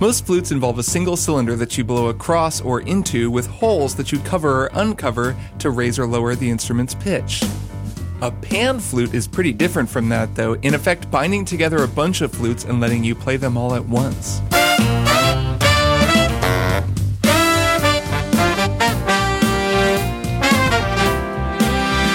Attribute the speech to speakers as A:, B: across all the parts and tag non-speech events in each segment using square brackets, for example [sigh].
A: Most flutes involve a single cylinder that you blow across or into with holes that you cover or uncover to raise or lower the instrument's pitch. A pan flute is pretty different from that, though, in effect, binding together a bunch of flutes and letting you play them all at once.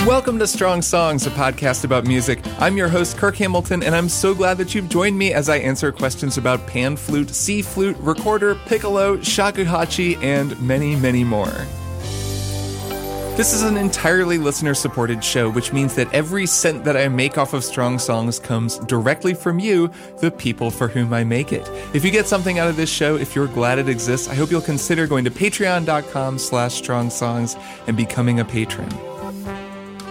A: Welcome to Strong Songs, a podcast about music. I'm your host, Kirk Hamilton, and I'm so glad that you've joined me as I answer questions about pan flute, C flute, recorder, piccolo, shakuhachi, and many, many more. This is an entirely listener supported show, which means that every cent that I make off of Strong Songs comes directly from you, the people for whom I make it. If you get something out of this show, if you're glad it exists, I hope you'll consider going to patreon.com slash strong songs and becoming a patron.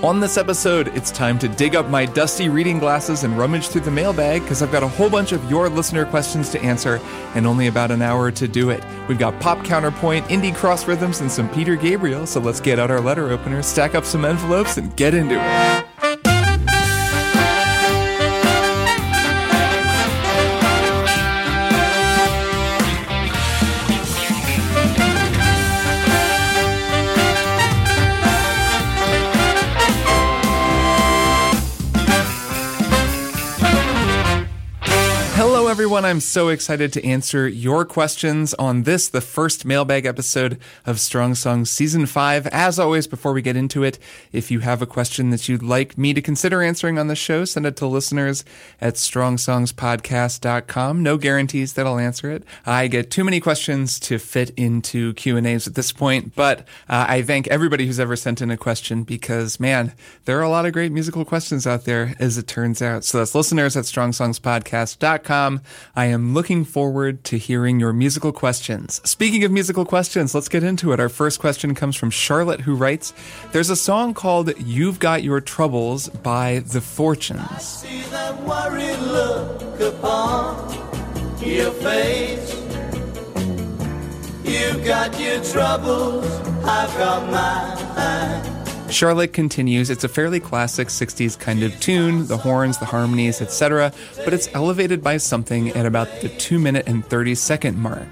A: On this episode, it's time to dig up my dusty reading glasses and rummage through the mailbag because I've got a whole bunch of your listener questions to answer and only about an hour to do it. We've got pop counterpoint, indie cross rhythms, and some Peter Gabriel, so let's get out our letter opener, stack up some envelopes, and get into it. Everyone. I'm so excited to answer your questions on this, the first mailbag episode of Strong Songs Season 5. As always, before we get into it, if you have a question that you'd like me to consider answering on the show, send it to listeners at strongsongspodcast.com. No guarantees that I'll answer it. I get too many questions to fit into Q&As at this point, but uh, I thank everybody who's ever sent in a question because, man, there are a lot of great musical questions out there, as it turns out. So that's listeners at strongsongspodcast.com. I am looking forward to hearing your musical questions. Speaking of musical questions, let's get into it. Our first question comes from Charlotte, who writes There's a song called You've Got Your Troubles by The Fortunes. I see the worry look upon your face. You've got your troubles, I've got mine. Charlotte continues, it's a fairly classic 60s kind of tune, the horns, the harmonies, etc., but it's elevated by something at about the 2 minute and 30 second mark.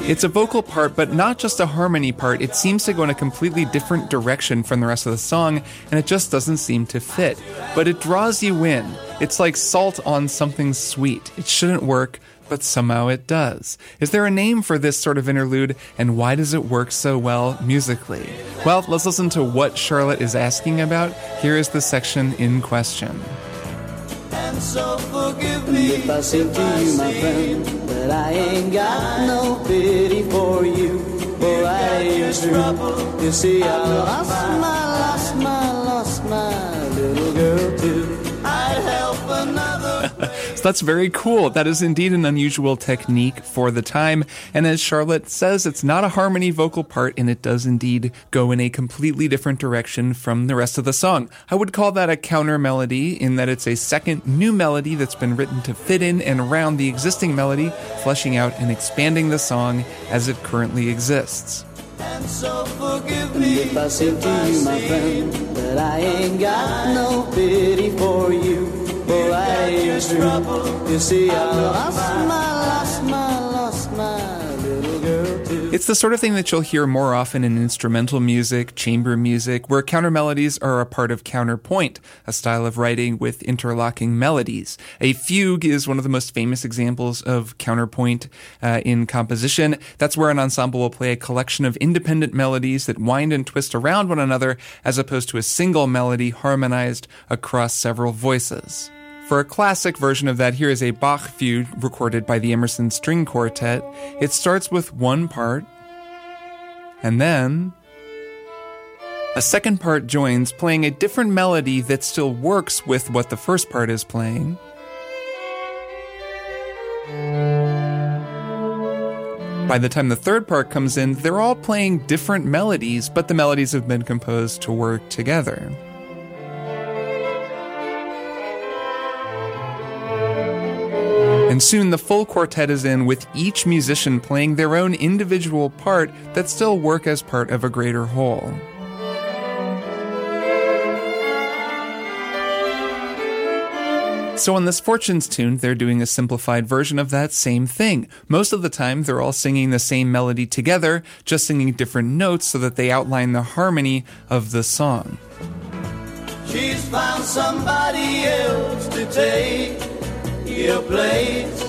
A: It's a vocal part, but not just a harmony part. It seems to go in a completely different direction from the rest of the song, and it just doesn't seem to fit. But it draws you in. It's like salt on something sweet. It shouldn't work, but somehow it does. Is there a name for this sort of interlude, and why does it work so well musically? Well, let's listen to what Charlotte is asking about. Here is the section in question. And so forgive me if I say to you, my friend, that I ain't got no pity for you. For I ain't true. You see, I lost my, lost my, that's very cool. That is indeed an unusual technique for the time. And as Charlotte says, it's not a harmony vocal part, and it does indeed go in a completely different direction from the rest of the song. I would call that a counter melody in that it's a second new melody that's been written to fit in and around the existing melody, fleshing out and expanding the song as it currently exists. And so forgive me if I say to you, my friend, that I ain't got no pity for you. For I used to, you see, I lost my, It's the sort of thing that you'll hear more often in instrumental music, chamber music, where counter melodies are a part of counterpoint, a style of writing with interlocking melodies. A fugue is one of the most famous examples of counterpoint uh, in composition. That's where an ensemble will play a collection of independent melodies that wind and twist around one another, as opposed to a single melody harmonized across several voices. For a classic version of that, here is a Bach fugue recorded by the Emerson String Quartet. It starts with one part, and then a second part joins, playing a different melody that still works with what the first part is playing. By the time the third part comes in, they're all playing different melodies, but the melodies have been composed to work together. And soon the full quartet is in with each musician playing their own individual part that still work as part of a greater whole. So on this Fortunes tune, they're doing a simplified version of that same thing. Most of the time, they're all singing the same melody together, just singing different notes so that they outline the harmony of the song.
B: She's found somebody else to take your place.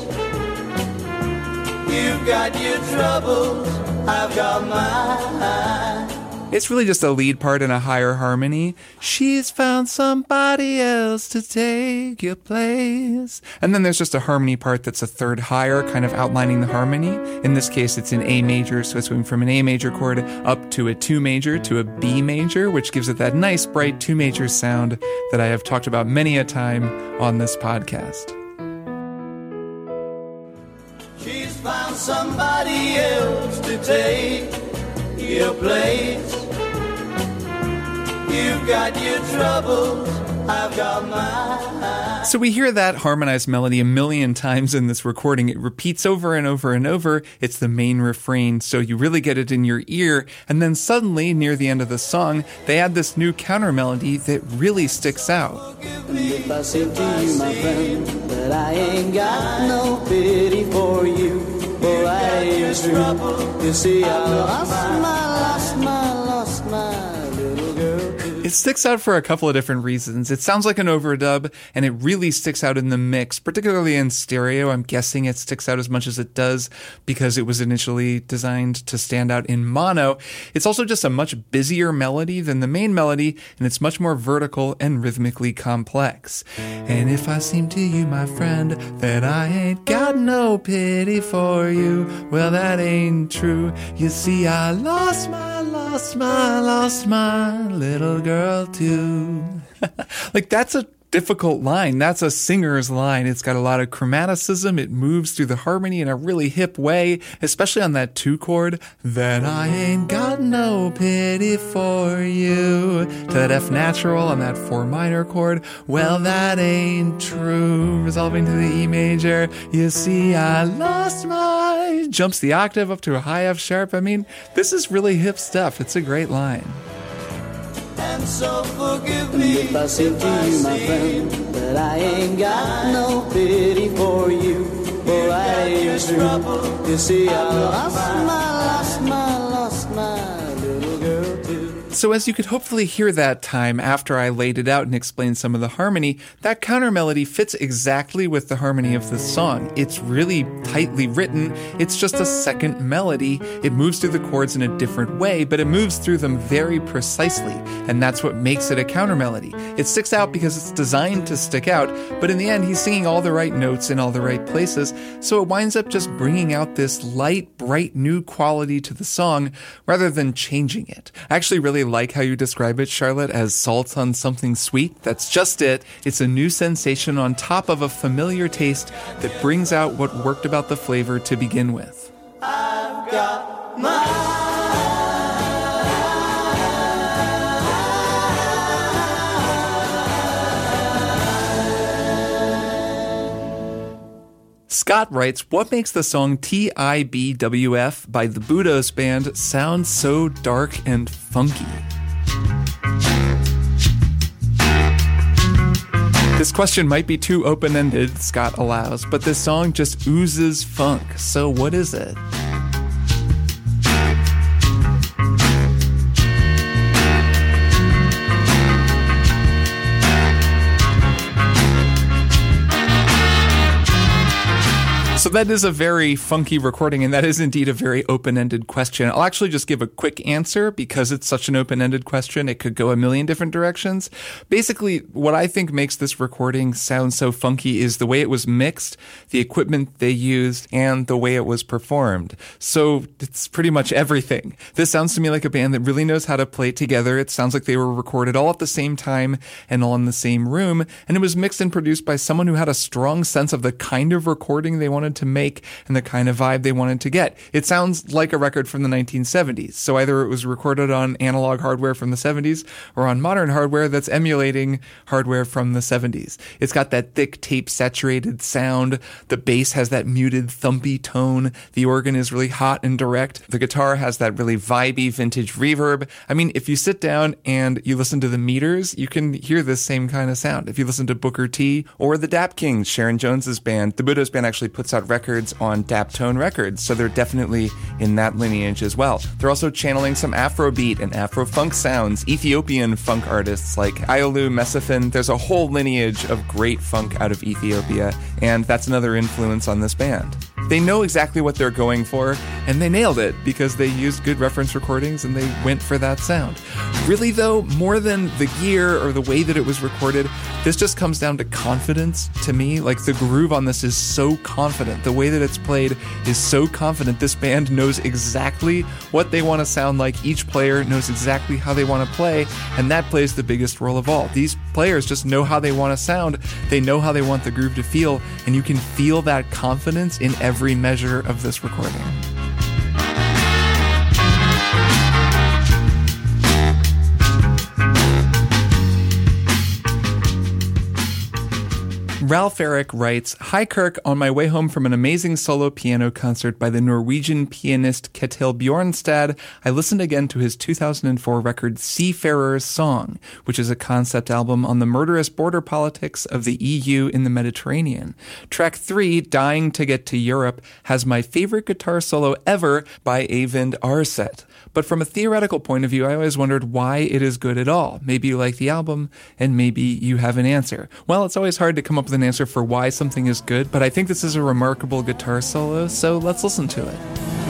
B: You've got your troubles, I've got mine.
A: It's really just a lead part in a higher harmony. She's found somebody else to take your place. And then there's just a harmony part that's a third higher, kind of outlining the harmony. In this case, it's in A major, so it's going from an A major chord up to a 2 major to a B major, which gives it that nice, bright 2 major sound that I have talked about many a time on this podcast.
B: Found somebody else to take your place. You've got your troubles.
A: So we hear that harmonized melody a million times in this recording. It repeats over and over and over. It's the main refrain, so you really get it in your ear. And then suddenly, near the end of the song, they add this new counter melody that really sticks out.
B: You,
A: It sticks out for a couple of different reasons. It sounds like an overdub, and it really sticks out in the mix, particularly in stereo. I'm guessing it sticks out as much as it does because it was initially designed to stand out in mono. It's also just a much busier melody than the main melody, and it's much more vertical and rhythmically complex. And if I seem to you, my friend, that I ain't got no pity for you, well, that ain't true. You see, I lost my, lost my, lost my little girl too. [laughs] like that's a difficult line. That's a singer's line. It's got a lot of chromaticism. It moves through the harmony in a really hip way, especially on that two chord. That I ain't got no pity for you. To that F natural on that four minor chord. Well, that ain't true. Resolving to the E major. You see, I lost my. Jumps the octave up to a high F sharp. I mean, this is really hip stuff. It's a great line.
B: And so forgive
C: And
B: me
C: if I say to you, my friend, that I ain't got no pity for you, for I ain't true. You see, I lost my, lost my,
A: So, as you could hopefully hear that time after I laid it out and explained some of the harmony, that counter melody fits exactly with the harmony of the song. It's really tightly written, it's just a second melody. It moves through the chords in a different way, but it moves through them very precisely, and that's what makes it a counter melody. It sticks out because it's designed to stick out, but in the end, he's singing all the right notes in all the right places, so it winds up just bringing out this light, bright new quality to the song rather than changing it. I actually really like how you describe it, Charlotte, as salt on something sweet. That's just it. It's a new sensation on top of a familiar taste that brings out what worked about the flavor to begin with. Scott writes, What makes the song TIBWF by the Budos Band sound so dark and funky? This question might be too open ended, Scott allows, but this song just oozes funk. So, what is it? That is a very funky recording, and that is indeed a very open-ended question. I'll actually just give a quick answer because it's such an open-ended question. It could go a million different directions. Basically, what I think makes this recording sound so funky is the way it was mixed, the equipment they used, and the way it was performed. So it's pretty much everything. This sounds to me like a band that really knows how to play together. It sounds like they were recorded all at the same time and all in the same room, and it was mixed and produced by someone who had a strong sense of the kind of recording they wanted to to make and the kind of vibe they wanted to get. It sounds like a record from the 1970s. So either it was recorded on analog hardware from the 70s or on modern hardware that's emulating hardware from the 70s. It's got that thick tape saturated sound. The bass has that muted thumpy tone. The organ is really hot and direct. The guitar has that really vibey vintage reverb. I mean, if you sit down and you listen to the meters, you can hear this same kind of sound. If you listen to Booker T or the Dap Kings, Sharon Jones's band, the Budos band actually puts out records on Daptone Records, so they're definitely in that lineage as well. They're also channeling some Afrobeat and Afro funk sounds, Ethiopian funk artists like Ayalew Mesfin. There's a whole lineage of great funk out of Ethiopia, and that's another influence on this band. They know exactly what they're going for, and they nailed it because they used good reference recordings and they went for that sound. Really, though, more than the gear or the way that it was recorded, this just comes down to confidence to me. Like the groove on this is so confident. The way that it's played is so confident. This band knows exactly what they want to sound like. Each player knows exactly how they want to play, and that plays the biggest role of all. These players just know how they want to sound, they know how they want the groove to feel, and you can feel that confidence in every measure of this recording. Ralph Eric writes Hi Kirk, on my way home from an amazing solo piano concert by the Norwegian pianist Ketil Bjornstad, I listened again to his 2004 record Seafarer's Song, which is a concept album on the murderous border politics of the EU in the Mediterranean. Track 3, Dying to Get to Europe, has my favorite guitar solo ever by Eivind Aarset. But from a theoretical point of view, I always wondered why it is good at all. Maybe you like the album, and maybe you have an answer. Well, it's always hard to come up with an answer for why something is good, but I think this is a remarkable guitar solo, so let's listen to it.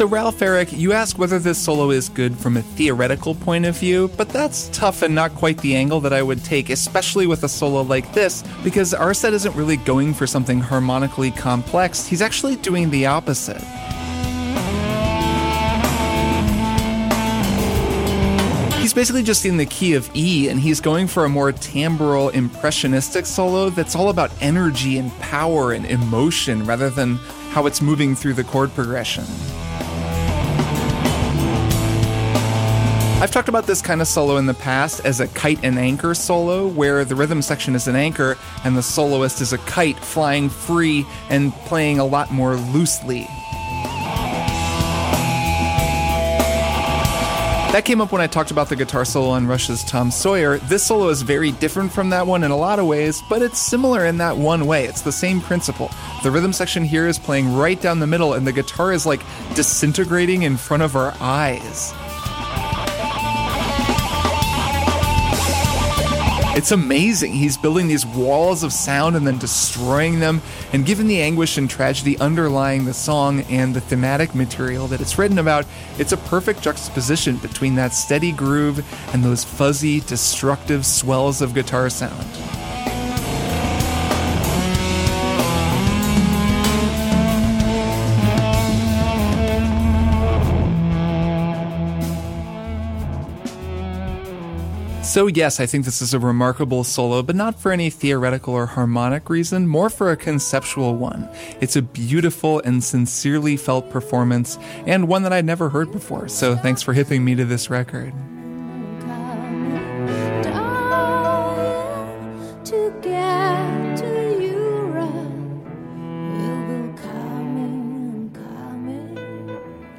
A: So, Ralph Eric, you ask whether this solo is good from a theoretical point of view, but that's tough and not quite the angle that I would take, especially with a solo like this, because Aarset isn't really going for something harmonically complex. He's actually doing the opposite. He's basically just in the key of E, and he's going for a more timbral, impressionistic solo that's all about energy and power and emotion rather than how it's moving through the chord progression. I've talked about this kind of solo in the past as a kite and anchor solo, where the rhythm section is an anchor and the soloist is a kite flying free and playing a lot more loosely. That came up when I talked about the guitar solo on Rush's Tom Sawyer. This solo is very different from that one in a lot of ways, but it's similar in that one way. It's the same principle. The rhythm section here is playing right down the middle, and the guitar is like disintegrating in front of our eyes. It's amazing. He's building these walls of sound and then destroying them. And given the anguish and tragedy underlying the song and the thematic material that it's written about, it's a perfect juxtaposition between that steady groove and those fuzzy, destructive swells of guitar sound. So, yes, I think this is a remarkable solo, but not for any theoretical or harmonic reason, more for a conceptual one. It's a beautiful and sincerely felt performance, and one that I'd never heard before, so thanks for hipping me to this record.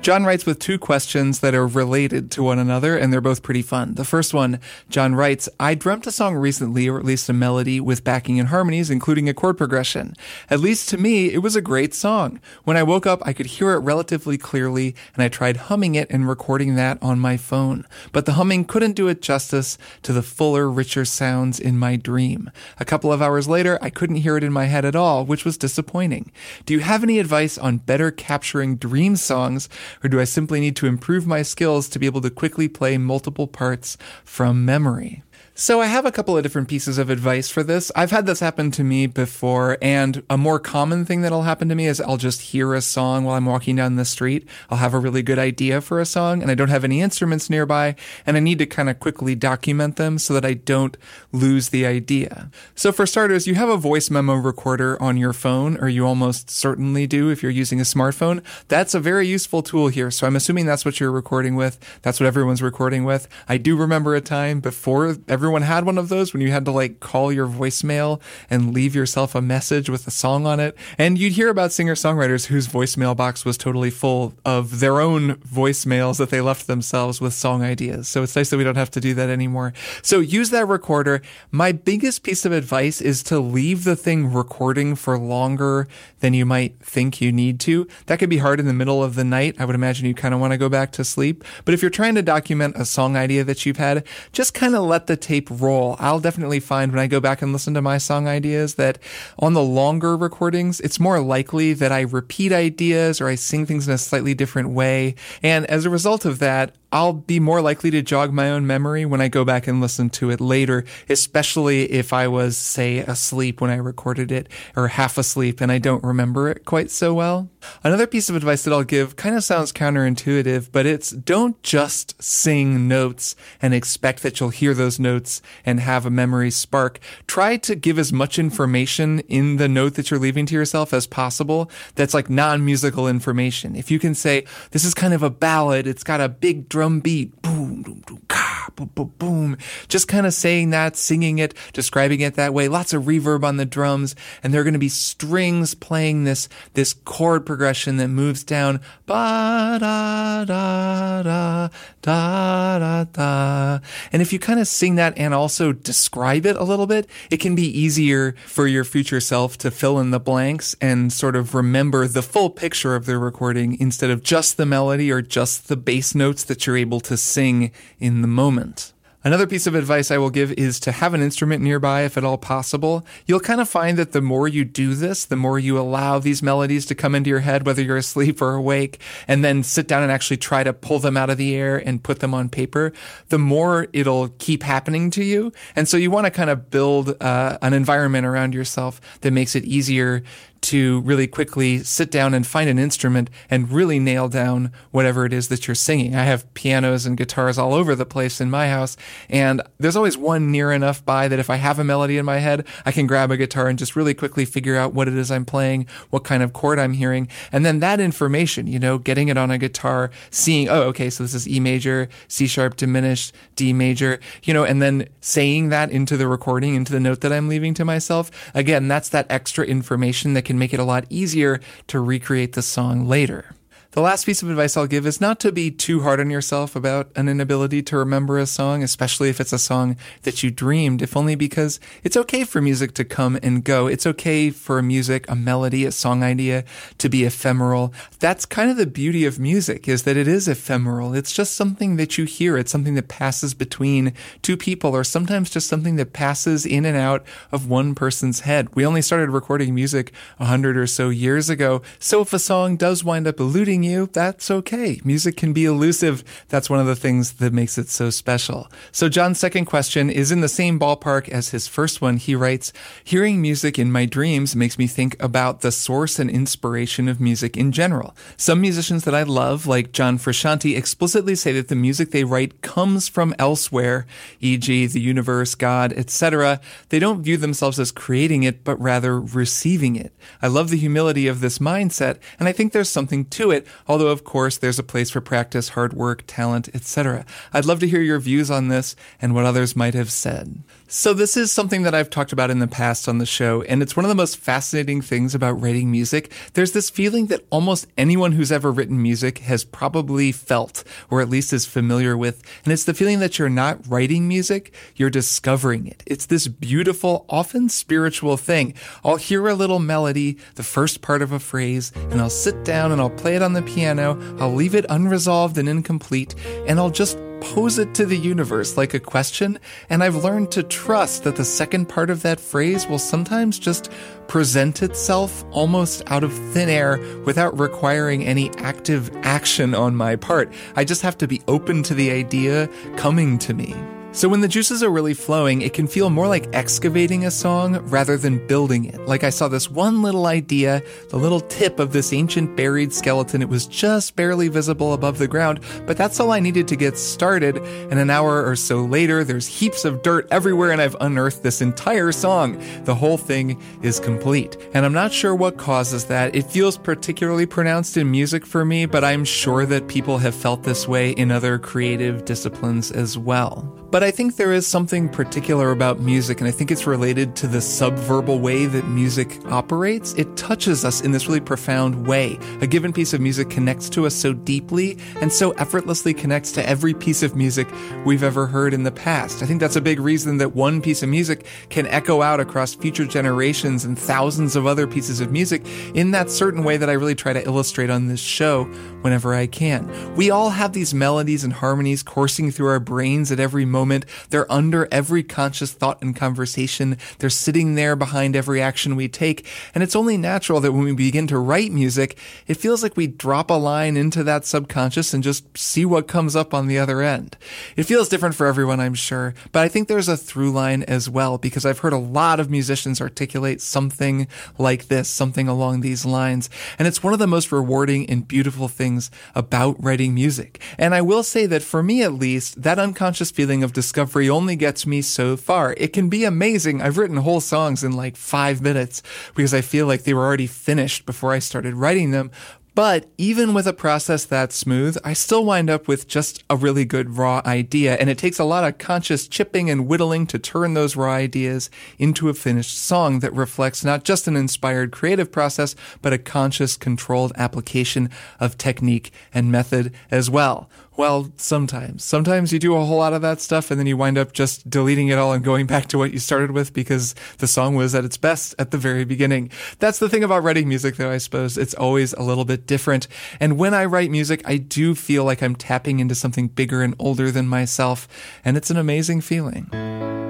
A: John writes with two questions that are related to one another, and they're both pretty fun. The first one, John writes, I dreamt a song recently, or at least a melody with backing and harmonies, including a chord progression. At least to me, it was a great song. When I woke up, I could hear it relatively clearly, and I tried humming it and recording that on my phone. But the humming couldn't do it justice to the fuller, richer sounds in my dream. A couple of hours later, I couldn't hear it in my head at all, which was disappointing. Do you have any advice on better capturing dream songs? Or do I simply need to improve my skills to be able to quickly play multiple parts from memory? So I have a couple of different pieces of advice for this. I've had this happen to me before, and a more common thing that'll happen to me is I'll just hear a song while I'm walking down the street. I'll have a really good idea for a song, and I don't have any instruments nearby, and I need to kind of quickly document them so that I don't lose the idea. So for starters, you have a voice memo recorder on your phone, or you almost certainly do if you're using a smartphone. That's a very useful tool here. So I'm assuming that's what you're recording with. That's what everyone's recording with. I do remember a time before everyone everyone had one of those when you had to like call your voicemail and leave yourself a message with a song on it. And you'd hear about singer songwriters whose voicemail box was totally full of their own voicemails that they left themselves with song ideas. So it's nice that we don't have to do that anymore. So use that recorder. My biggest piece of advice is to leave the thing recording for longer than you might think you need to. That could be hard in the middle of the night. I would imagine you kind of want to go back to sleep. But if you're trying to document a song idea that you've had, just kind of let the tape tape roll, I'll definitely find when I go back and listen to my song ideas that on the longer recordings, it's more likely that I repeat ideas or I sing things in a slightly different way. And as a result of that, I'll be more likely to jog my own memory when I go back and listen to it later, especially if I was, say, asleep when I recorded it or half asleep and I don't remember it quite so well. Another piece of advice that I'll give kind of sounds counterintuitive, but it's don't just sing notes and expect that you'll hear those notes and have a memory spark. Try to give as much information in the note that you're leaving to yourself as possible that's like non-musical information. If you can say, this is kind of a ballad, it's got a big drum drum beat, boom, boom, boom, ka, boom, boom, boom. Just kind of saying that, singing it, describing it that way. Lots of reverb on the drums, and there are going to be strings playing this this chord progression that moves down ba da da da da da da. And if you kind of sing that and also describe it a little bit, it can be easier for your future self to fill in the blanks and sort of remember the full picture of the recording instead of just the melody or just the bass notes that you're you're able to sing in the moment. Another piece of advice I will give is to have an instrument nearby if at all possible. You'll kind of find that the more you do this, the more you allow these melodies to come into your head, whether you're asleep or awake, and then sit down and actually try to pull them out of the air and put them on paper, the more it'll keep happening to you. And so you want to kind of build uh, an environment around yourself that makes it easier to really quickly sit down and find an instrument and really nail down whatever it is that you're singing. I have pianos and guitars all over the place in my house, and there's always one near enough by that if I have a melody in my head, I can grab a guitar and just really quickly figure out what it is I'm playing, what kind of chord I'm hearing, and then that information, you know, getting it on a guitar, seeing, oh, okay, so this is E major, C sharp diminished, D major, you know, and then saying that into the recording, into the note that I'm leaving to myself. Again, that's that extra information that can make it a lot easier to recreate the song later. The last piece of advice I'll give is not to be too hard on yourself about an inability to remember a song, especially if it's a song that you dreamed, if only because it's okay for music to come and go. It's okay for music, a melody, a song idea to be ephemeral. That's kind of the beauty of music is that it is ephemeral. It's just something that you hear. It's something that passes between two people or sometimes just something that passes in and out of one person's head. We only started recording music a hundred or so years ago. So if a song does wind up eluding you, that's okay. Music can be elusive. That's one of the things that makes it so special. So John's second question is in the same ballpark as his first one. He writes, hearing music in my dreams makes me think about the source and inspiration of music in general. Some musicians that I love, like John Frusciante, explicitly say that the music they write comes from elsewhere, e.g. the universe, God, etc. They don't view themselves as creating it, but rather receiving it. I love the humility of this mindset, and I think there's something to it, although of course there's a place for practice, hard work, talent, etc. I'd love to hear your views on this and what others might have said. So this is something that I've talked about in the past on the show, and it's one of the most fascinating things about writing music. There's this feeling that almost anyone who's ever written music has probably felt, or at least is familiar with, and it's the feeling that you're not writing music, you're discovering it. It's this beautiful, often spiritual thing. I'll hear a little melody, the first part of a phrase, and I'll sit down and I'll play it on the piano, I'll leave it unresolved and incomplete, and I'll just pose it to the universe like a question, and I've learned to trust that the second part of that phrase will sometimes just present itself almost out of thin air without requiring any active action on my part. I just have to be open to the idea coming to me. So when the juices are really flowing, it can feel more like excavating a song rather than building it. Like I saw this one little idea, the little tip of this ancient buried skeleton. It was just barely visible above the ground, but that's all I needed to get started. And an hour or so later, there's heaps of dirt everywhere and I've unearthed this entire song. The whole thing is complete. And I'm not sure what causes that. It feels particularly pronounced in music for me, but I'm sure that people have felt this way in other creative disciplines as well. But I think there is something particular about music, and I think it's related to the subverbal way that music operates. It touches us in this really profound way. A given piece of music connects to us so deeply and so effortlessly connects to every piece of music we've ever heard in the past. I think that's a big reason that one piece of music can echo out across future generations and thousands of other pieces of music in that certain way that I really try to illustrate on this show whenever I can. We all have these melodies and harmonies coursing through our brains at every moment moment. They're under every conscious thought and conversation. They're sitting there behind every action we take. And it's only natural that when we begin to write music, it feels like we drop a line into that subconscious and just see what comes up on the other end. It feels different for everyone, I'm sure, but I think there's a through line as well because I've heard a lot of musicians articulate something like this, something along these lines. And it's one of the most rewarding and beautiful things about writing music. And I will say that for me at least, that unconscious feeling of of discovery only gets me so far. It can be amazing. I've written whole songs in like five minutes because I feel like they were already finished before I started writing them. But even with a process that smooth, I still wind up with just a really good raw idea. And it takes a lot of conscious chipping and whittling to turn those raw ideas into a finished song that reflects not just an inspired creative process, but a conscious controlled application of technique and method as well. Well, sometimes. Sometimes you do a whole lot of that stuff and then you wind up just deleting it all and going back to what you started with because the song was at its best at the very beginning. That's the thing about writing music though, I suppose. It's always a little bit different. And when I write music, I do feel like I'm tapping into something bigger and older than myself. And it's an amazing feeling.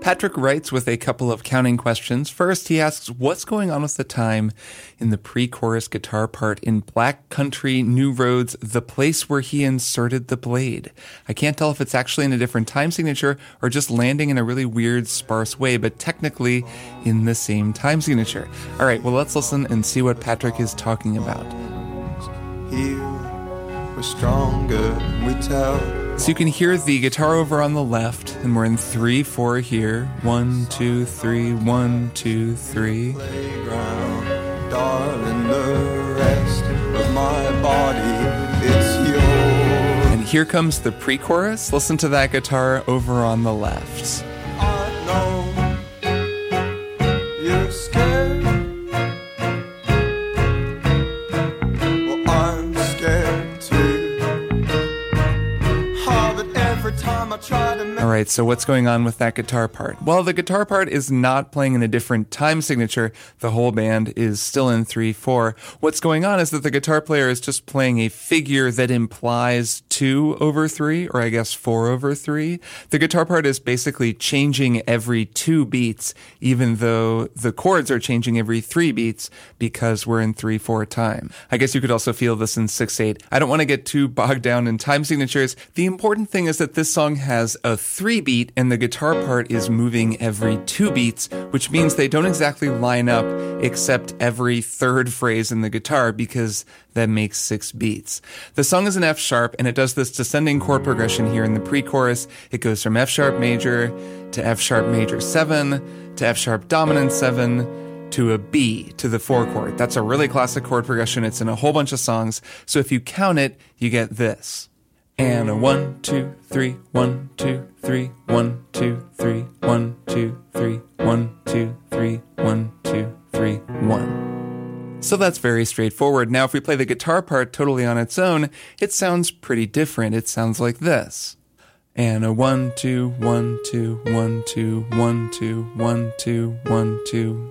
A: Patrick writes with a couple of counting questions. First, he asks, What's going on with the time in the pre chorus guitar part in Black Country New Roads, the place where he inserted the blade? I can't tell if it's actually in a different time signature or just landing in a really weird, sparse way, but technically in the same time signature. All right, well, let's listen and see what Patrick is talking about.
D: Here, we're stronger, we tell
A: so you can hear the guitar over on the left, and we're in three, four here. One, two, three, one, two, three. And here comes the pre chorus. Listen to that guitar over on the left. All right, so what's going on with that guitar part? Well, the guitar part is not playing in a different time signature. The whole band is still in 3 4. What's going on is that the guitar player is just playing a figure that implies 2 over 3, or I guess 4 over 3. The guitar part is basically changing every two beats, even though the chords are changing every three beats because we're in 3 4 time. I guess you could also feel this in 6 8. I don't want to get too bogged down in time signatures. The important thing is that this song has a three beat and the guitar part is moving every two beats, which means they don't exactly line up except every third phrase in the guitar because that makes six beats. The song is in F sharp and it does this descending chord progression here in the pre-chorus. It goes from F sharp major to F sharp major seven to F sharp dominant seven to a B to the four chord. That's a really classic chord progression. It's in a whole bunch of songs. So if you count it, you get this. And a one, two, three, one, two, three, one, two, three, one, two, three, one, two, three, one, two, three, one. So that's very straightforward. Now, if we play the guitar part totally on its own, it sounds pretty different. It sounds like this. And a one, two, one, two, one, two, one, two, one, two, one, two.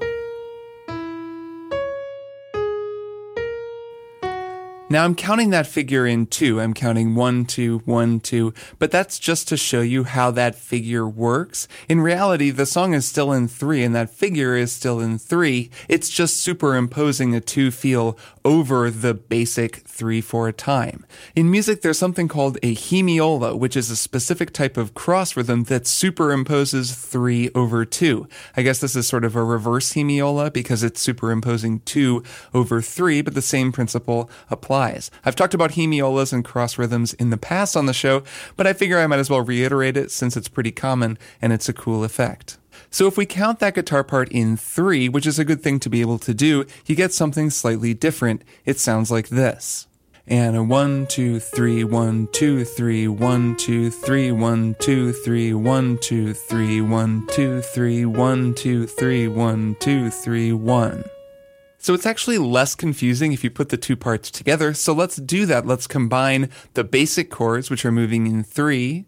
A: Now I'm counting that figure in two. I'm counting one, two, one, two, but that's just to show you how that figure works. In reality, the song is still in three and that figure is still in three. It's just superimposing a two feel over the basic three four time. In music, there's something called a hemiola, which is a specific type of cross rhythm that superimposes three over two. I guess this is sort of a reverse hemiola because it's superimposing two over three, but the same principle applies. I've talked about hemiolas and cross rhythms in the past on the show, but I figure I might as well reiterate it since it's pretty common and it's a cool effect. So if we count that guitar part in three, which is a good thing to be able to do, you get something slightly different. It sounds like this. And a one, two, three, one, two, three, one, two, three, one, two, three, one, two, three, one, two, three, one, two, three, one, two, three, one. So it's actually less confusing if you put the two parts together. So let's do that. Let's combine the basic chords, which are moving in three,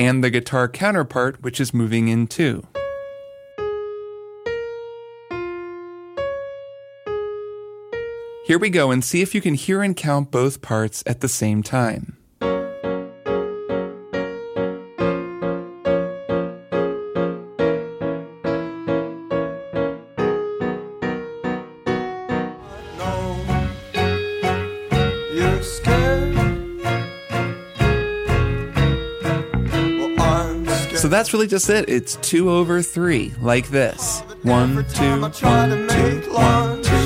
A: and the guitar counterpart, which is moving in two. Here we go and see if you can hear and count both parts at the same time. So that's really just it. It's two over three, like this. One, two, one, two, one, two, one, two.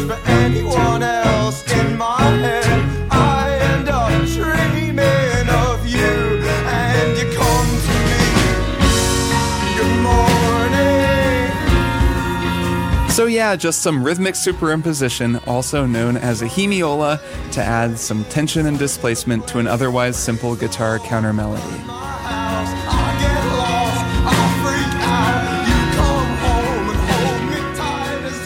A: So yeah, just some rhythmic superimposition, also known as a hemiola, to add some tension and displacement to an otherwise simple guitar counter melody.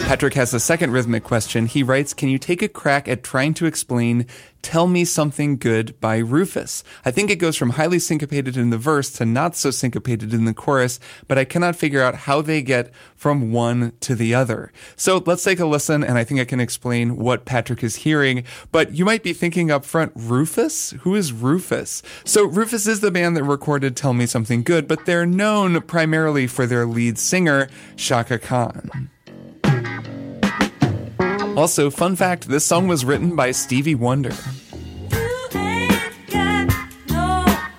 A: Patrick has a second rhythmic question. He writes, Can you take a crack at trying to explain Tell Me Something Good by Rufus? I think it goes from highly syncopated in the verse to not so syncopated in the chorus, but I cannot figure out how they get from one to the other. So let's take a listen, and I think I can explain what Patrick is hearing. But you might be thinking up front, Rufus? Who is Rufus? So Rufus is the band that recorded Tell Me Something Good, but they're known primarily for their lead singer, Chaka Khan. Also, fun fact this song was written by Stevie Wonder.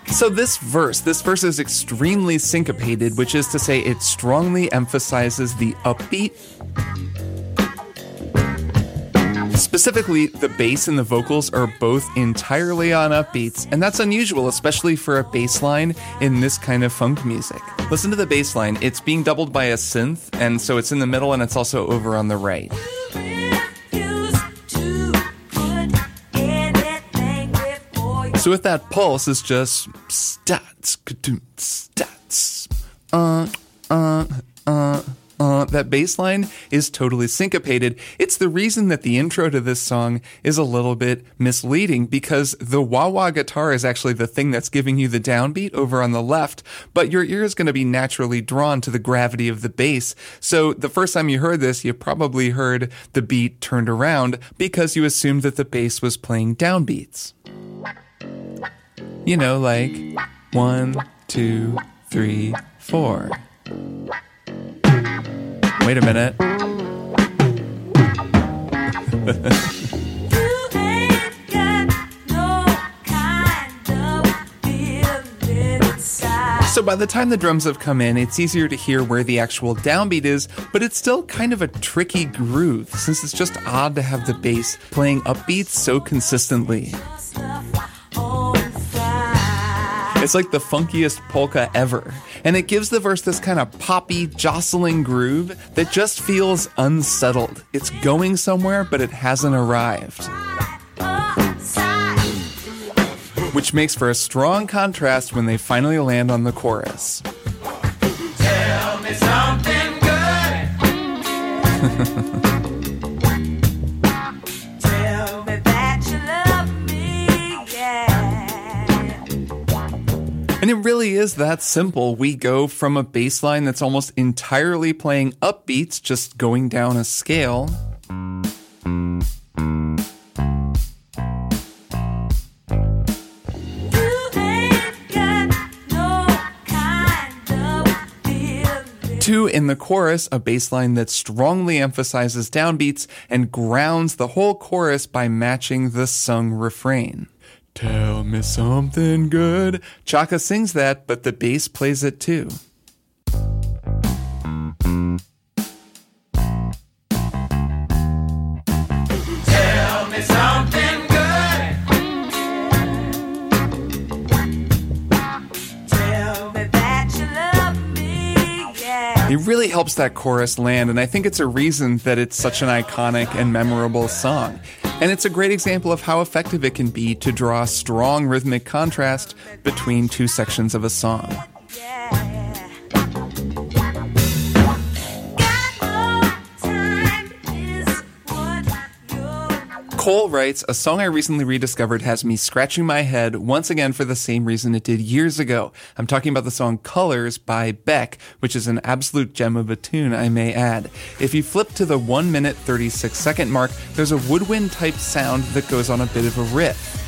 A: So this verse, this verse is extremely syncopated, which is to say it strongly emphasizes the upbeat. Specifically, the bass and the vocals are both entirely on upbeats, and that's unusual, especially for a bass line in this kind of funk music. Listen to the bass line, it's being doubled by a synth, and so it's in the middle and it's also over on the right. So with that pulse, it's just stats, stats, uh, uh, uh, uh. That bass line is totally syncopated. It's the reason that the intro to this song is a little bit misleading because the wah wah guitar is actually the thing that's giving you the downbeat over on the left, but your ear is going to be naturally drawn to the gravity of the bass. So the first time you heard this, you probably heard the beat turned around because you assumed that the bass was playing downbeats. You know, like one, two, three, four. Wait a minute. So by the time the drums have come in, it's easier to hear where the actual downbeat is, but it's still kind of a tricky groove since it's just odd to have the bass playing upbeats so consistently. It's like the funkiest polka ever. And it gives the verse this kind of poppy, jostling groove that just feels unsettled. It's going somewhere, but it hasn't arrived. Which makes for a strong contrast when they finally land on the chorus. [laughs] And it really is that simple. We go from a bass line that's almost entirely playing upbeats, just going down a scale. Two in the chorus, a bass line that strongly emphasizes downbeats and grounds the whole chorus by matching the sung refrain. Tell me something good. Chaka sings that, but the bass plays it too. It really helps that chorus land, and I think it's a reason that it's such an iconic and memorable song. And it's a great example of how effective it can be to draw strong rhythmic contrast between two sections of a song. Cole writes, A song I recently rediscovered has me scratching my head once again for the same reason it did years ago. I'm talking about the song Colors by Beck, which is an absolute gem of a tune, I may add. If you flip to the 1 minute 36 second mark, there's a woodwind type sound that goes on a bit of a riff.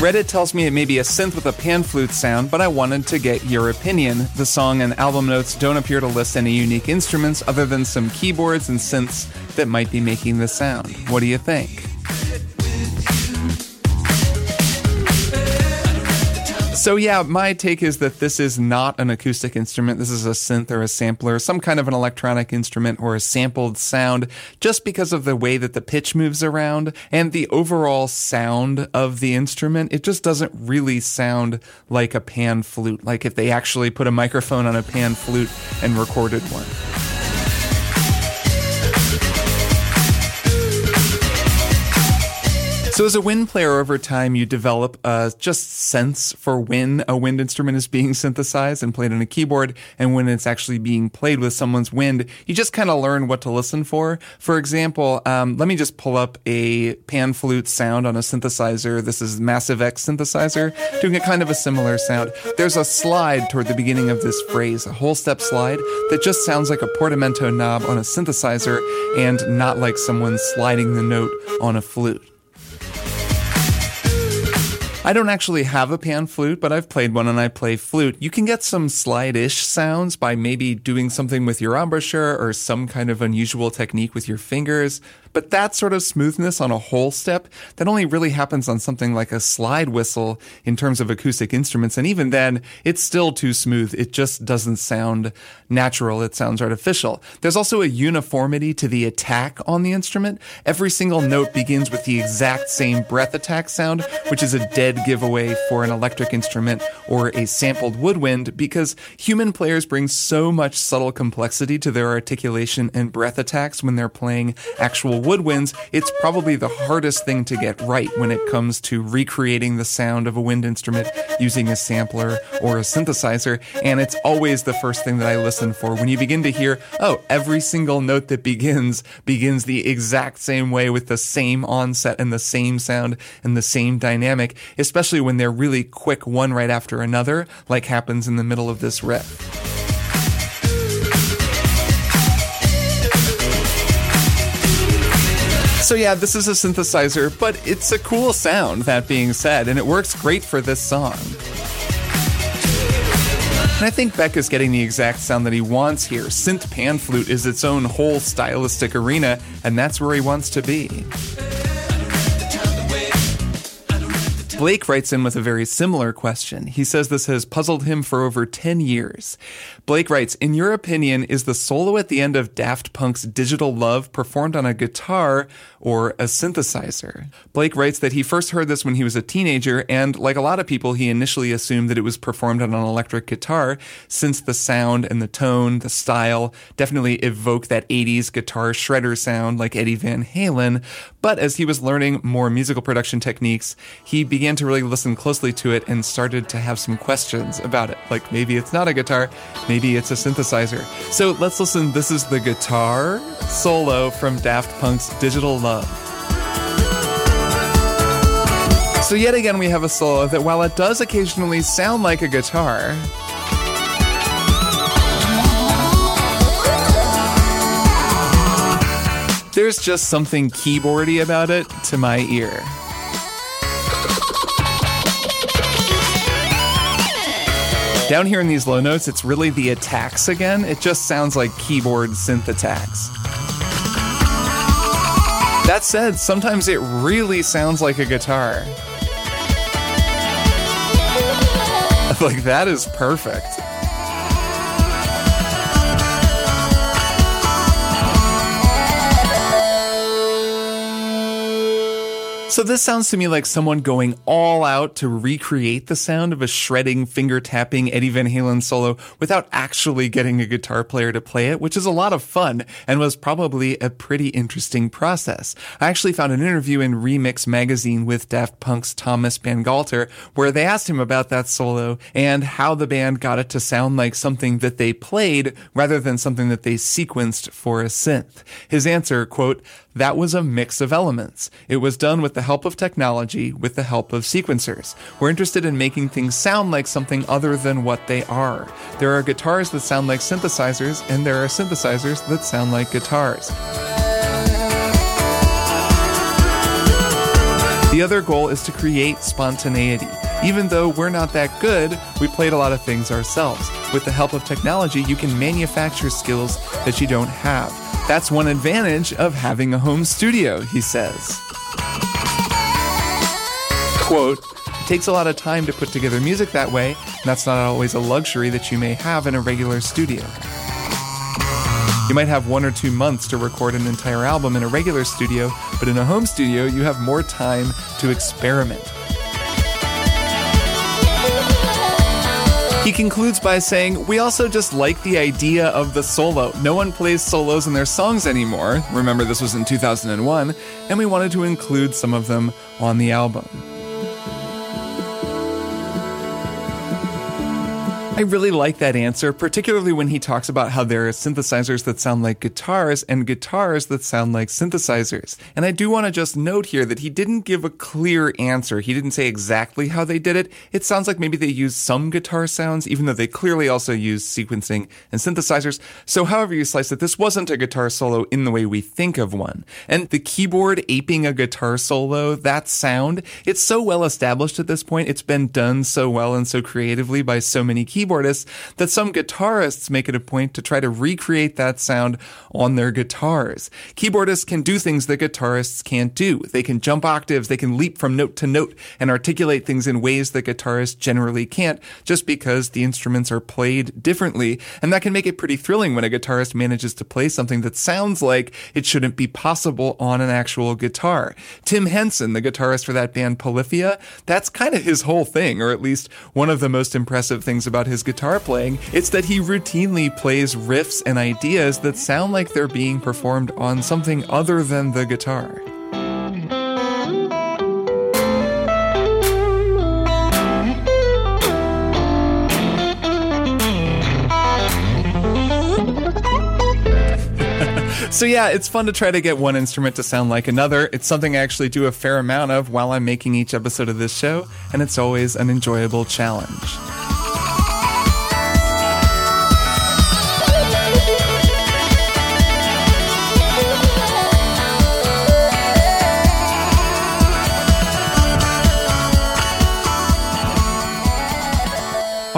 A: Reddit tells me it may be a synth with a pan flute sound, but I wanted to get your opinion. The song and album notes don't appear to list any unique instruments other than some keyboards and synths that might be making the sound. What do you think? So yeah, my take is that this is not an acoustic instrument. This is a synth or a sampler, some kind of an electronic instrument or a sampled sound, just because of the way that the pitch moves around and the overall sound of the instrument. It just doesn't really sound like a pan flute, like if they actually put a microphone on a pan flute and recorded one. So, as a wind player over time, you develop uh, just sense for when a wind instrument is being synthesized and played on a keyboard, and when it's actually being played with someone's wind. You just kind of learn what to listen for. For example, um, let me just pull up a pan flute sound on a synthesizer. This is Massive X synthesizer, doing a kind of a similar sound. There's a slide toward the beginning of this phrase, a whole step slide that just sounds like a portamento knob on a synthesizer and not like someone sliding the note on a flute. I don't actually have a pan flute, but I've played one and I play flute. You can get some slide-ish sounds by maybe doing something with your embouchure or some kind of unusual technique with your fingers. But that sort of smoothness on a whole step, that only really happens on something like a slide whistle in terms of acoustic instruments. And even then, it's still too smooth. It just doesn't sound natural. It sounds artificial. There's also a uniformity to the attack on the instrument. Every single note begins with the exact same breath attack sound, which is a dead giveaway for an electric instrument or a sampled woodwind because human players bring so much subtle complexity to their articulation and breath attacks when they're playing actual woodwinds, it's probably the hardest thing to get right when it comes to recreating the sound of a wind instrument using a sampler or a synthesizer. And it's always the first thing that I listen for. When you begin to hear, oh, every single note that begins begins the exact same way with the same onset and the same sound and the same dynamic, especially when they're really quick one right after another, like happens in the middle of this riff. So yeah, this is a synthesizer, but it's a cool sound, that being said, and it works great for this song. And I think Beck is getting the exact sound that he wants here. Synth pan flute is its own whole stylistic arena, and that's where he wants to be. Blake writes in with a very similar question. He says this has puzzled him for over 10 years. Blake writes, In your opinion, is the solo at the end of Daft Punk's Digital Love performed on a guitar or a synthesizer? Blake writes that he first heard this when he was a teenager, and like a lot of people, he initially assumed that it was performed on an electric guitar, since the sound and the tone, the style definitely evoke that 80s guitar shredder sound like Eddie Van Halen. But as he was learning more musical production techniques, he began to really listen closely to it and started to have some questions about it. Like maybe it's not a guitar, maybe it's a synthesizer. So let's listen. This is the guitar solo from Daft Punk's Digital Love. So, yet again, we have a solo that, while it does occasionally sound like a guitar, there's just something keyboardy about it to my ear. Down here in these low notes, it's really the attacks again. It just sounds like keyboard synth attacks. That said, sometimes it really sounds like a guitar. [laughs] like, that is perfect. So this sounds to me like someone going all out to recreate the sound of a shredding, finger tapping Eddie Van Halen solo without actually getting a guitar player to play it, which is a lot of fun and was probably a pretty interesting process. I actually found an interview in Remix magazine with Daft Punk's Thomas Bangalter where they asked him about that solo and how the band got it to sound like something that they played rather than something that they sequenced for a synth. His answer, quote, that was a mix of elements. It was done with the help of technology, with the help of sequencers. We're interested in making things sound like something other than what they are. There are guitars that sound like synthesizers, and there are synthesizers that sound like guitars. The other goal is to create spontaneity. Even though we're not that good, we played a lot of things ourselves. With the help of technology, you can manufacture skills that you don't have. That's one advantage of having a home studio, he says. Quote, it takes a lot of time to put together music that way, and that's not always a luxury that you may have in a regular studio. You might have one or two months to record an entire album in a regular studio, but in a home studio, you have more time to experiment. He concludes by saying, We also just like the idea of the solo. No one plays solos in their songs anymore. Remember, this was in 2001, and we wanted to include some of them on the album. I really like that answer, particularly when he talks about how there are synthesizers that sound like guitars and guitars that sound like synthesizers. And I do want to just note here that he didn't give a clear answer. He didn't say exactly how they did it. It sounds like maybe they used some guitar sounds, even though they clearly also used sequencing and synthesizers. So however you slice it, this wasn't a guitar solo in the way we think of one. And the keyboard aping a guitar solo, that sound, it's so well established at this point. It's been done so well and so creatively by so many keyboards keyboardists that some guitarists make it a point to try to recreate that sound on their guitars. Keyboardists can do things that guitarists can't do. They can jump octaves, they can leap from note to note and articulate things in ways that guitarists generally can't just because the instruments are played differently. And that can make it pretty thrilling when a guitarist manages to play something that sounds like it shouldn't be possible on an actual guitar. Tim Henson, the guitarist for that band Polyphia, that's kind of his whole thing, or at least one of the most impressive things about his guitar playing, it's that he routinely plays riffs and ideas that sound like they're being performed on something other than the guitar. [laughs] So yeah, it's fun to try to get one instrument to sound like another. It's something I actually do a fair amount of while I'm making each episode of this show, and it's always an enjoyable challenge.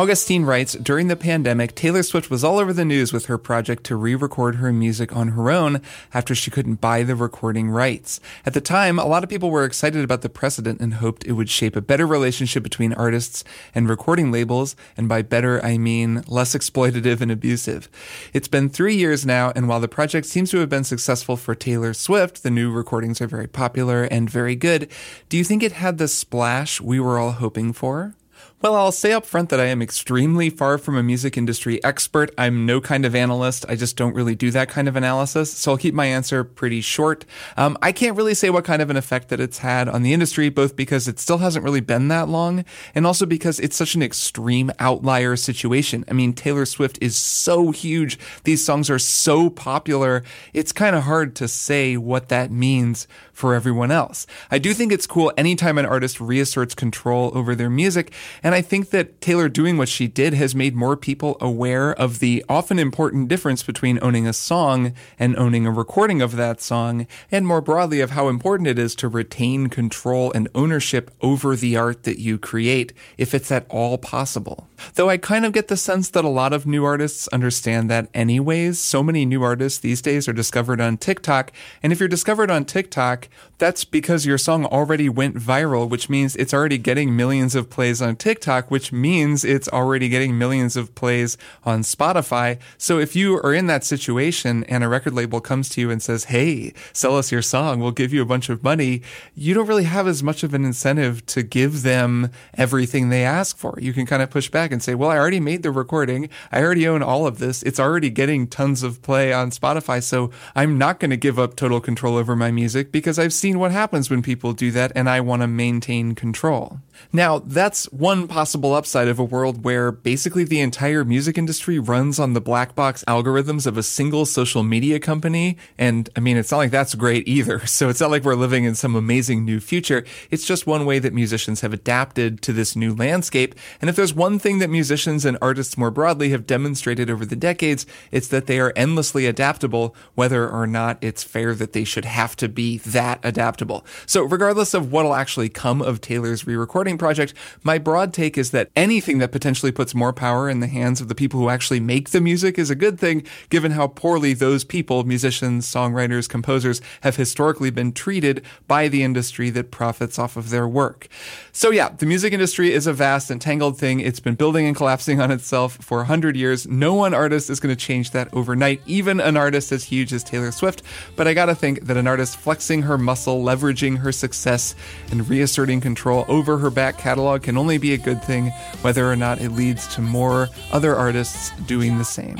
A: Augustine writes During the pandemic, Taylor Swift was all over the news with her project to re record her music on her own after she couldn't buy the recording rights. At the time, a lot of people were excited about the precedent and hoped it would shape a better relationship between artists and recording labels, and by better, I mean less exploitative and abusive. It's been three years now, and while the project seems to have been successful for Taylor Swift, the new recordings are very popular and very good. Do you think it had the splash we were all hoping for? Well, I'll say up front that I am extremely far from a music industry expert. I'm no kind of analyst. I just don't really do that kind of analysis. So I'll keep my answer pretty short. Um, I can't really say what kind of an effect that it's had on the industry, both because it still hasn't really been that long and also because it's such an extreme outlier situation. I mean, Taylor Swift is so huge. These songs are so popular. It's kind of hard to say what that means for everyone else. I do think it's cool anytime an artist reasserts control over their music, and I think that Taylor doing what she did has made more people aware of the often important difference between owning a song and owning a recording of that song, and more broadly of how important it is to retain control and ownership over the art that you create, if it's at all possible. Though I kind of get the sense that a lot of new artists understand that anyways. So many new artists these days are discovered on TikTok. And if you're discovered on TikTok, that's because your song already went viral, which means it's already getting millions of plays on TikTok, which means it's already getting millions of plays on Spotify. So if you are in that situation and a record label comes to you and says, Hey, sell us your song, we'll give you a bunch of money, you don't really have as much of an incentive to give them everything they ask for. You can kind of push back and say, Well, I already made the recording. I already own all of this. It's already getting tons of play on Spotify. So I'm not going to give up total control over my music because I've seen what happens when people do that and I want to maintain control. Now, that's one possible upside of a world where basically the entire music industry runs on the black box algorithms of a single social media company. And I mean, it's not like that's great either. [laughs] So it's not like we're living in some amazing new future. It's just one way that musicians have adapted to this new landscape. And if there's one thing that musicians and artists more broadly have demonstrated over the decades, it's that they are endlessly adaptable, whether or not it's fair that they should have to be that adaptable. So regardless of what'll actually come of Taylor's re-recording project, my broad take is that anything that potentially puts more power in the hands of the people who actually make the music is a good thing, given how poorly those people, musicians, songwriters, composers, have historically been treated by the industry that profits off of their work. So yeah, the music industry is a vast and tangled thing. It's been building and collapsing on itself for a hundred years. No one artist is going to change that overnight, even an artist as huge as Taylor Swift. But I gotta think that an artist flexing her muscle, leveraging her success, and reasserting control over her back catalog can only be a good thing, whether or not it leads to more other artists doing the same.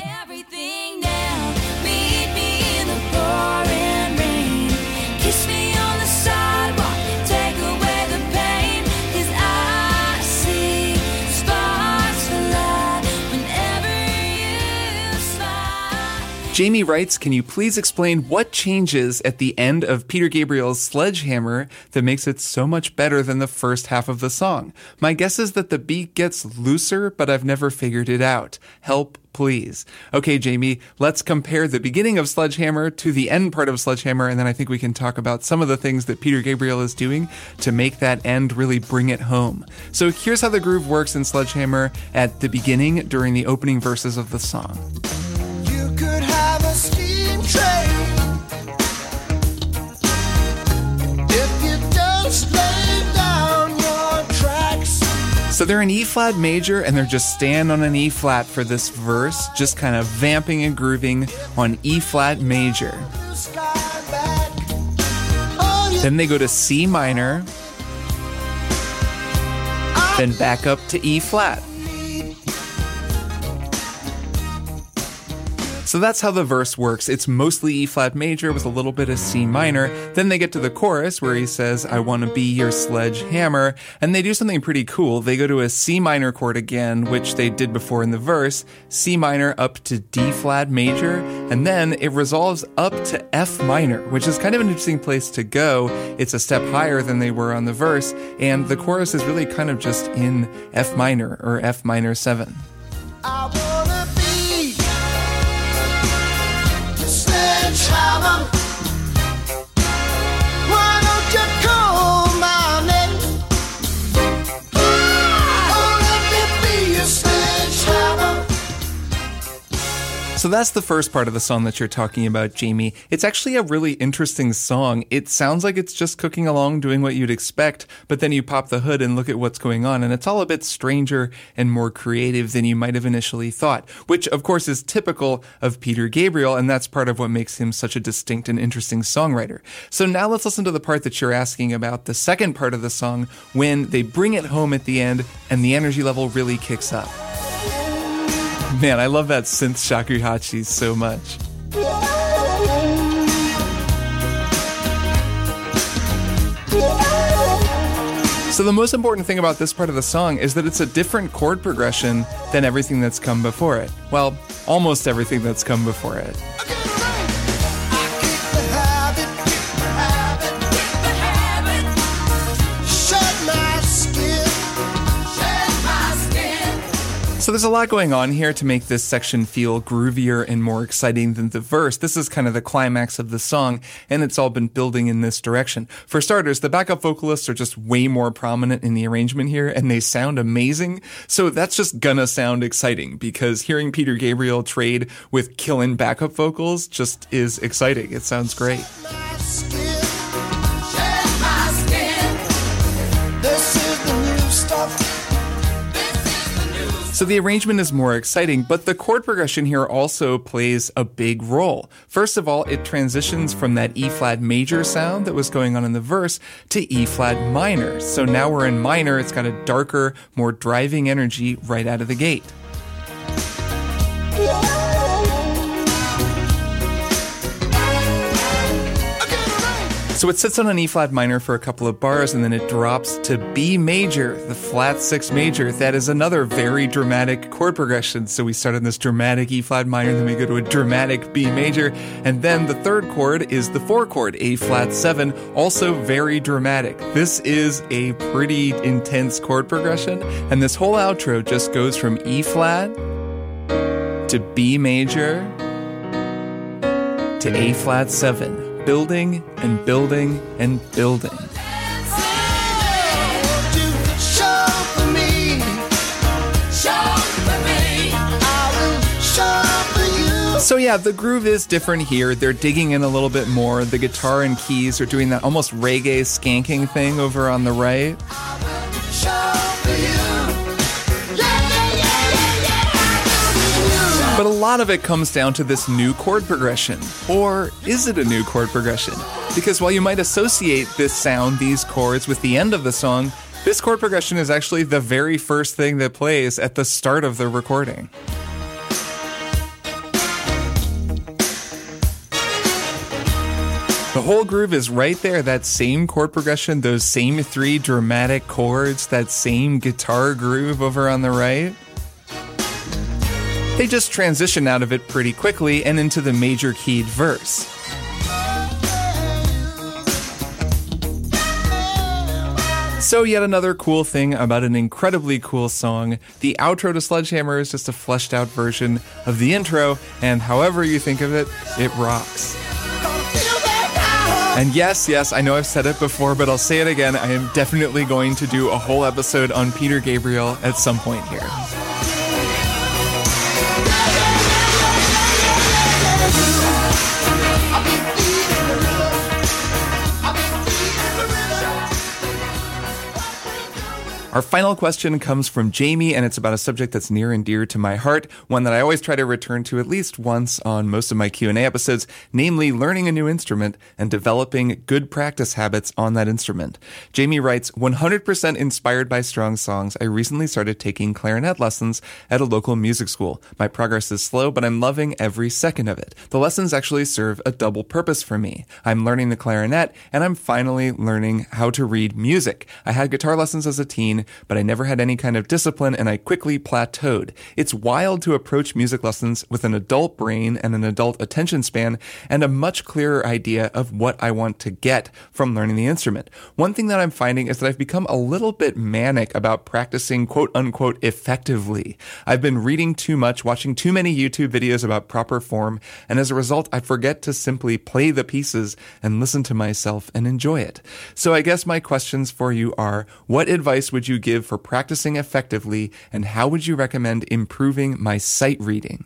A: Jamie writes, Can you please explain what changes at the end of Peter Gabriel's Sledgehammer that makes it so much better than the first half of the song? My guess is that the beat gets looser, but I've never figured it out. Help, please. Okay, Jamie, let's compare the beginning of Sledgehammer to the end part of Sledgehammer, and then I think we can talk about some of the things that Peter Gabriel is doing to make that end really bring it home. So here's how the groove works in Sledgehammer at the beginning during the opening verses of the song. So they're in E flat major and they're just staying on an E flat for this verse, just kind of vamping and grooving on E flat major. Then they go to C minor, then back up to E flat. So that's how the verse works. It's mostly E flat major with a little bit of C minor. Then they get to the chorus where he says, I want to be your sledgehammer. And they do something pretty cool. They go to a C minor chord again, which they did before in the verse, C minor up to D flat major, and then it resolves up to F minor, which is kind of an interesting place to go. It's a step higher than they were on the verse, and the chorus is really kind of just in F minor or F minor 7. So that's the first part of the song that you're talking about, Jamie. It's actually a really interesting song. It sounds like it's just cooking along, doing what you'd expect, but then you pop the hood and look at what's going on, and it's all a bit stranger and more creative than you might have initially thought, which of course is typical of Peter Gabriel, and that's part of what makes him such a distinct and interesting songwriter. So now let's listen to the part that you're asking about, the second part of the song, when they bring it home at the end and the energy level really kicks up. [laughs] Man, I love that synth shakuhachi so much. So, the most important thing about this part of the song is that it's a different chord progression than everything that's come before it. Well, almost everything that's come before it. There's a lot going on here to make this section feel groovier and more exciting than the verse. This is kind of the climax of the song, and it's all been building in this direction. For starters, the backup vocalists are just way more prominent in the arrangement here, and they sound amazing. So that's just gonna sound exciting because hearing Peter Gabriel trade with killing backup vocals just is exciting. It sounds great. So the arrangement is more exciting, but the chord progression here also plays a big role. First of all, it transitions from that E flat major sound that was going on in the verse to E flat minor. So now we're in minor, it's got a darker, more driving energy right out of the gate. So it sits on an E flat minor for a couple of bars and then it drops to B major, the flat six major. That is another very dramatic chord progression. So we start on this dramatic E flat minor, then we go to a dramatic B major, and then the third chord is the four chord, A flat seven, also very dramatic. This is a pretty intense chord progression, and this whole outro just goes from E flat to B major to A flat seven building and building and building. So yeah, the groove is different here. They're digging in a little bit more. The guitar and keys are doing that almost reggae skanking thing over on the right. But a lot of it comes down to this new chord progression. Or is it a new chord progression? Because while you might associate this sound, these chords, with the end of the song, this chord progression is actually the very first thing that plays at the start of the recording. The whole groove is right there. That same chord progression, those same three dramatic chords, that same guitar groove over on the right. They just transition out of it pretty quickly and into the major keyed verse. So, yet another cool thing about an incredibly cool song. The outro to Sledgehammer is just a fleshed out version of the intro, and however you think of it, it rocks. And yes, yes, I know I've said it before, but I'll say it again. I am definitely going to do a whole episode on Peter Gabriel at some point here. Our final question comes from Jamie, and it's about a subject that's near and dear to my heart, one that I always try to return to at least once on most of my Q&A episodes, namely learning a new instrument and developing good practice habits on that instrument. Jamie writes, 100% inspired by strong songs, I recently started taking clarinet lessons at a local music school. My progress is slow, but I'm loving every second of it. The lessons actually serve a double purpose for me. I'm learning the clarinet, and I'm finally learning how to read music. I had guitar lessons as a teen, but I never had any kind of discipline and I quickly plateaued. It's wild to approach music lessons with an adult brain and an adult attention span and a much clearer idea of what I want to get from learning the instrument. One thing that I'm finding is that I've become a little bit manic about practicing quote unquote effectively. I've been reading too much, watching too many YouTube videos about proper form, and as a result, I forget to simply play the pieces and listen to myself and enjoy it. So I guess my questions for you are, what advice would you you give for practicing effectively, and how would you recommend improving my sight reading?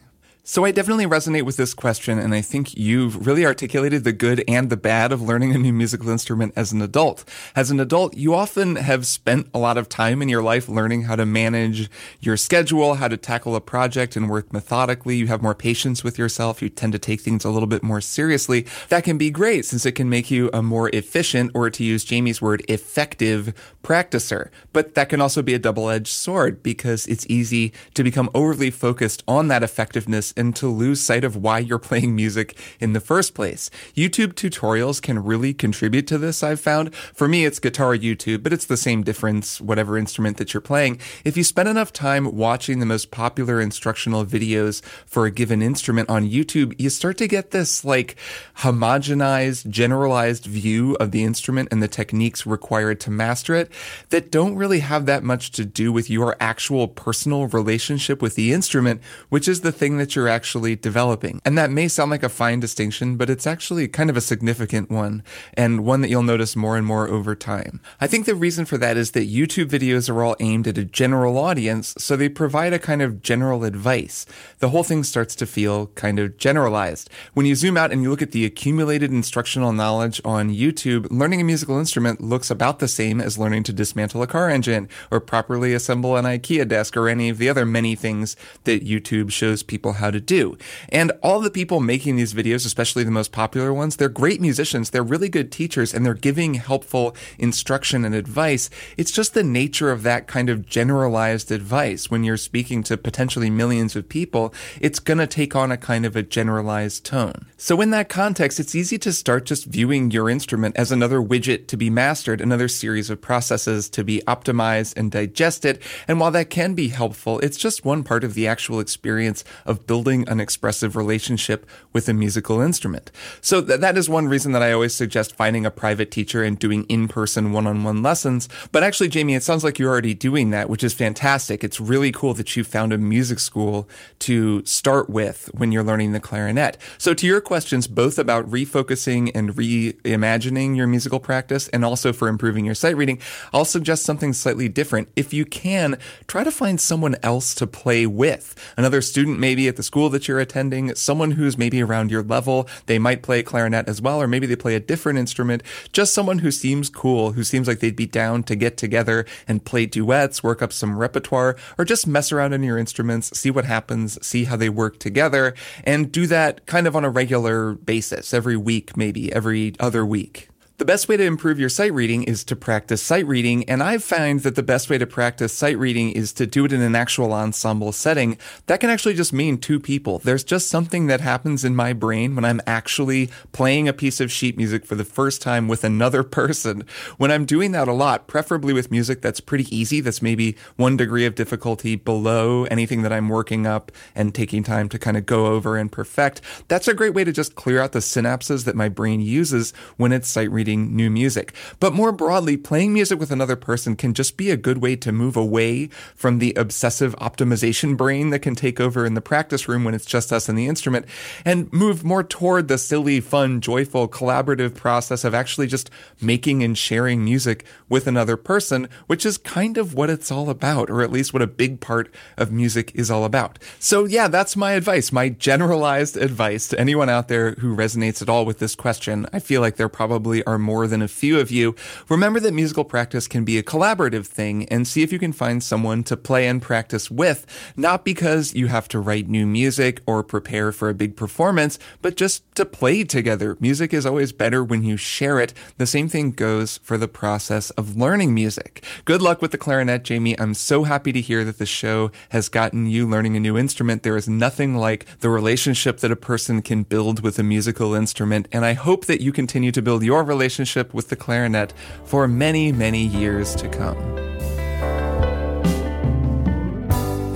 A: So I definitely resonate with this question, and I think you've really articulated the good and the bad of learning a new musical instrument as an adult. As an adult, you often have spent a lot of time in your life learning how to manage your schedule, how to tackle a project and work methodically. You have more patience with yourself. You tend to take things a little bit more seriously. That can be great since it can make you a more efficient, or to use Jamie's word, effective practicer. But that can also be a double-edged sword because it's easy to become overly focused on that effectiveness and to lose sight of why you're playing music in the first place. YouTube tutorials can really contribute to this, I've found. For me, it's guitar YouTube, but it's the same difference, whatever instrument that you're playing. If you spend enough time watching the most popular instructional videos for a given instrument on YouTube, you start to get this like homogenized, generalized view of the instrument and the techniques required to master it that don't really have that much to do with your actual personal relationship with the instrument, which is the thing that you're actually developing. And that may sound like a fine distinction, but it's actually kind of a significant one and one that you'll notice more and more over time. I think the reason for that is that YouTube videos are all aimed at a general audience, so they provide a kind of general advice. The whole thing starts to feel kind of generalized. When you zoom out and you look at the accumulated instructional knowledge on YouTube, learning a musical instrument looks about the same as learning to dismantle a car engine or properly assemble an IKEA desk or any of the other many things that YouTube shows people how to do. And all the people making these videos, especially the most popular ones, they're great musicians, they're really good teachers, and they're giving helpful instruction and advice. It's just the nature of that kind of generalized advice when you're speaking to potentially millions of people, it's going to take on a kind of a generalized tone. So in that context, it's easy to start just viewing your instrument as another widget to be mastered, another series of processes to be optimized and digested. And while that can be helpful, it's just one part of the actual experience of building an expressive relationship with a musical instrument. So th- that is one reason that I always suggest finding a private teacher and doing in-person one-on-one lessons. But actually, Jamie, it sounds like you're already doing that, which is fantastic. It's really cool that you found a music school to start with when you're learning the clarinet. So to your questions, both about refocusing and reimagining your musical practice and also for improving your sight reading, I'll suggest something slightly different. If you can, try to find someone else to play with. Another student maybe at the school that you're attending, someone who's maybe around your level. They might play clarinet as well, or maybe they play a different instrument. Just someone who seems cool, who seems like they'd be down to get together and play duets, work up some repertoire, or just mess around on your instruments, see what happens, see how they work together, and do that kind of on a regular basis, every week, maybe every other week. The best way to improve your sight reading is to practice sight reading, and I've found that the best way to practice sight reading is to do it in an actual ensemble setting. That can actually just mean two people. There's just something that happens in my brain when I'm actually playing a piece of sheet music for the first time with another [laughs] person. When I'm doing that a lot, preferably with music that's pretty easy, that's maybe one degree of difficulty below anything that I'm working up and taking time to kind of go over and perfect, that's a great way to just clear out the synapses that my brain uses when it's sight reading new music. But more broadly, playing music with another person can just be a good way to move away from the obsessive optimization brain that can take over in the practice room when it's just us and the instrument and move more toward the silly, fun, joyful, collaborative process of actually just making and sharing music with another person, which is kind of what it's all about, or at least what a big part of music is all about. So yeah, that's my advice, my generalized advice to anyone out there who resonates at all with this question. I feel like there probably are more than a few of you, remember that musical practice can be a collaborative thing and see if you can find someone to play and practice with, not because you have to write new music or prepare for a big performance, but just to play together. Music is always better when you share it. The same thing goes for the process of learning music. Good luck with the clarinet, Jamie. I'm so happy to hear that the show has gotten you learning a new instrument. There is nothing like the relationship that a person can build with a musical instrument, and I hope that you continue to build your relationship relationship with the clarinet for many, many years to come.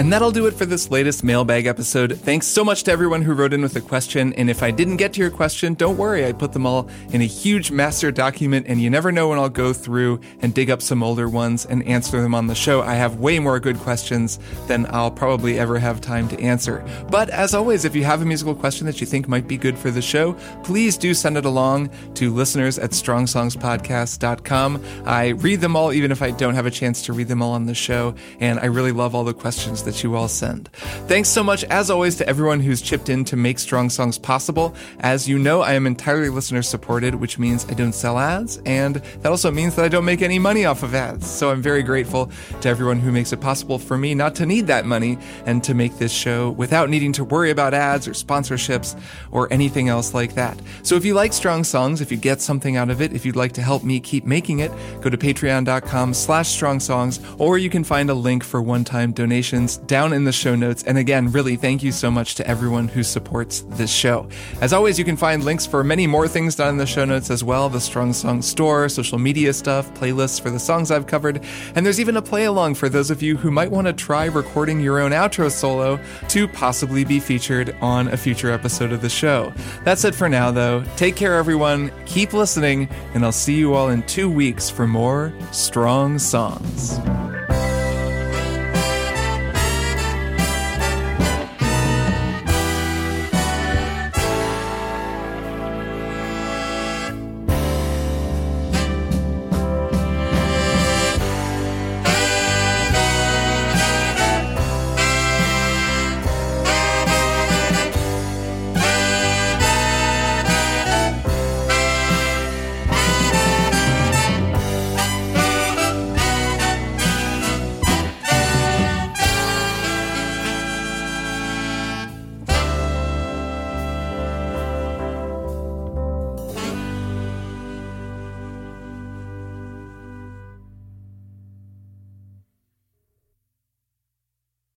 A: And that'll do it for this latest mailbag episode. Thanks so much to everyone who wrote in with a question. And if I didn't get to your question, don't worry. I put them all in a huge master document, and you never know when I'll go through and dig up some older ones and answer them on the show. I have way more good questions than I'll probably ever have time to answer. But as always, if you have a musical question that you think might be good for the show, please do send it along to listeners at strongsongspodcast.com. I read them all, even if I don't have a chance to read them all on the show. And I really love all the questions that that you all send. Thanks so much, as always, to everyone who's chipped in to make Strong Songs possible. As you know, I am entirely listener supported, which means I don't sell ads, and that also means that I don't make any money off of ads. So I'm very grateful to everyone who makes it possible for me not to need that money and to make this show without needing to worry about ads or sponsorships or anything else like that. So if you like Strong Songs, if you get something out of it, if you'd like to help me keep making it, go to patreon.com slash strong songs, or you can find a link for one-time donations links down in the show notes. And again, really thank you so much to everyone who supports this show. As always, you can find links for many more things down in the show notes as well the Strong Song store, social media stuff, playlists for the songs I've covered, and there's even a play along for those of you who might want to try recording your own outro solo to possibly be featured on a future episode of the show. That's it for now, though. Take care, everyone. Keep listening, and I'll see you all in two weeks for more Strong Songs.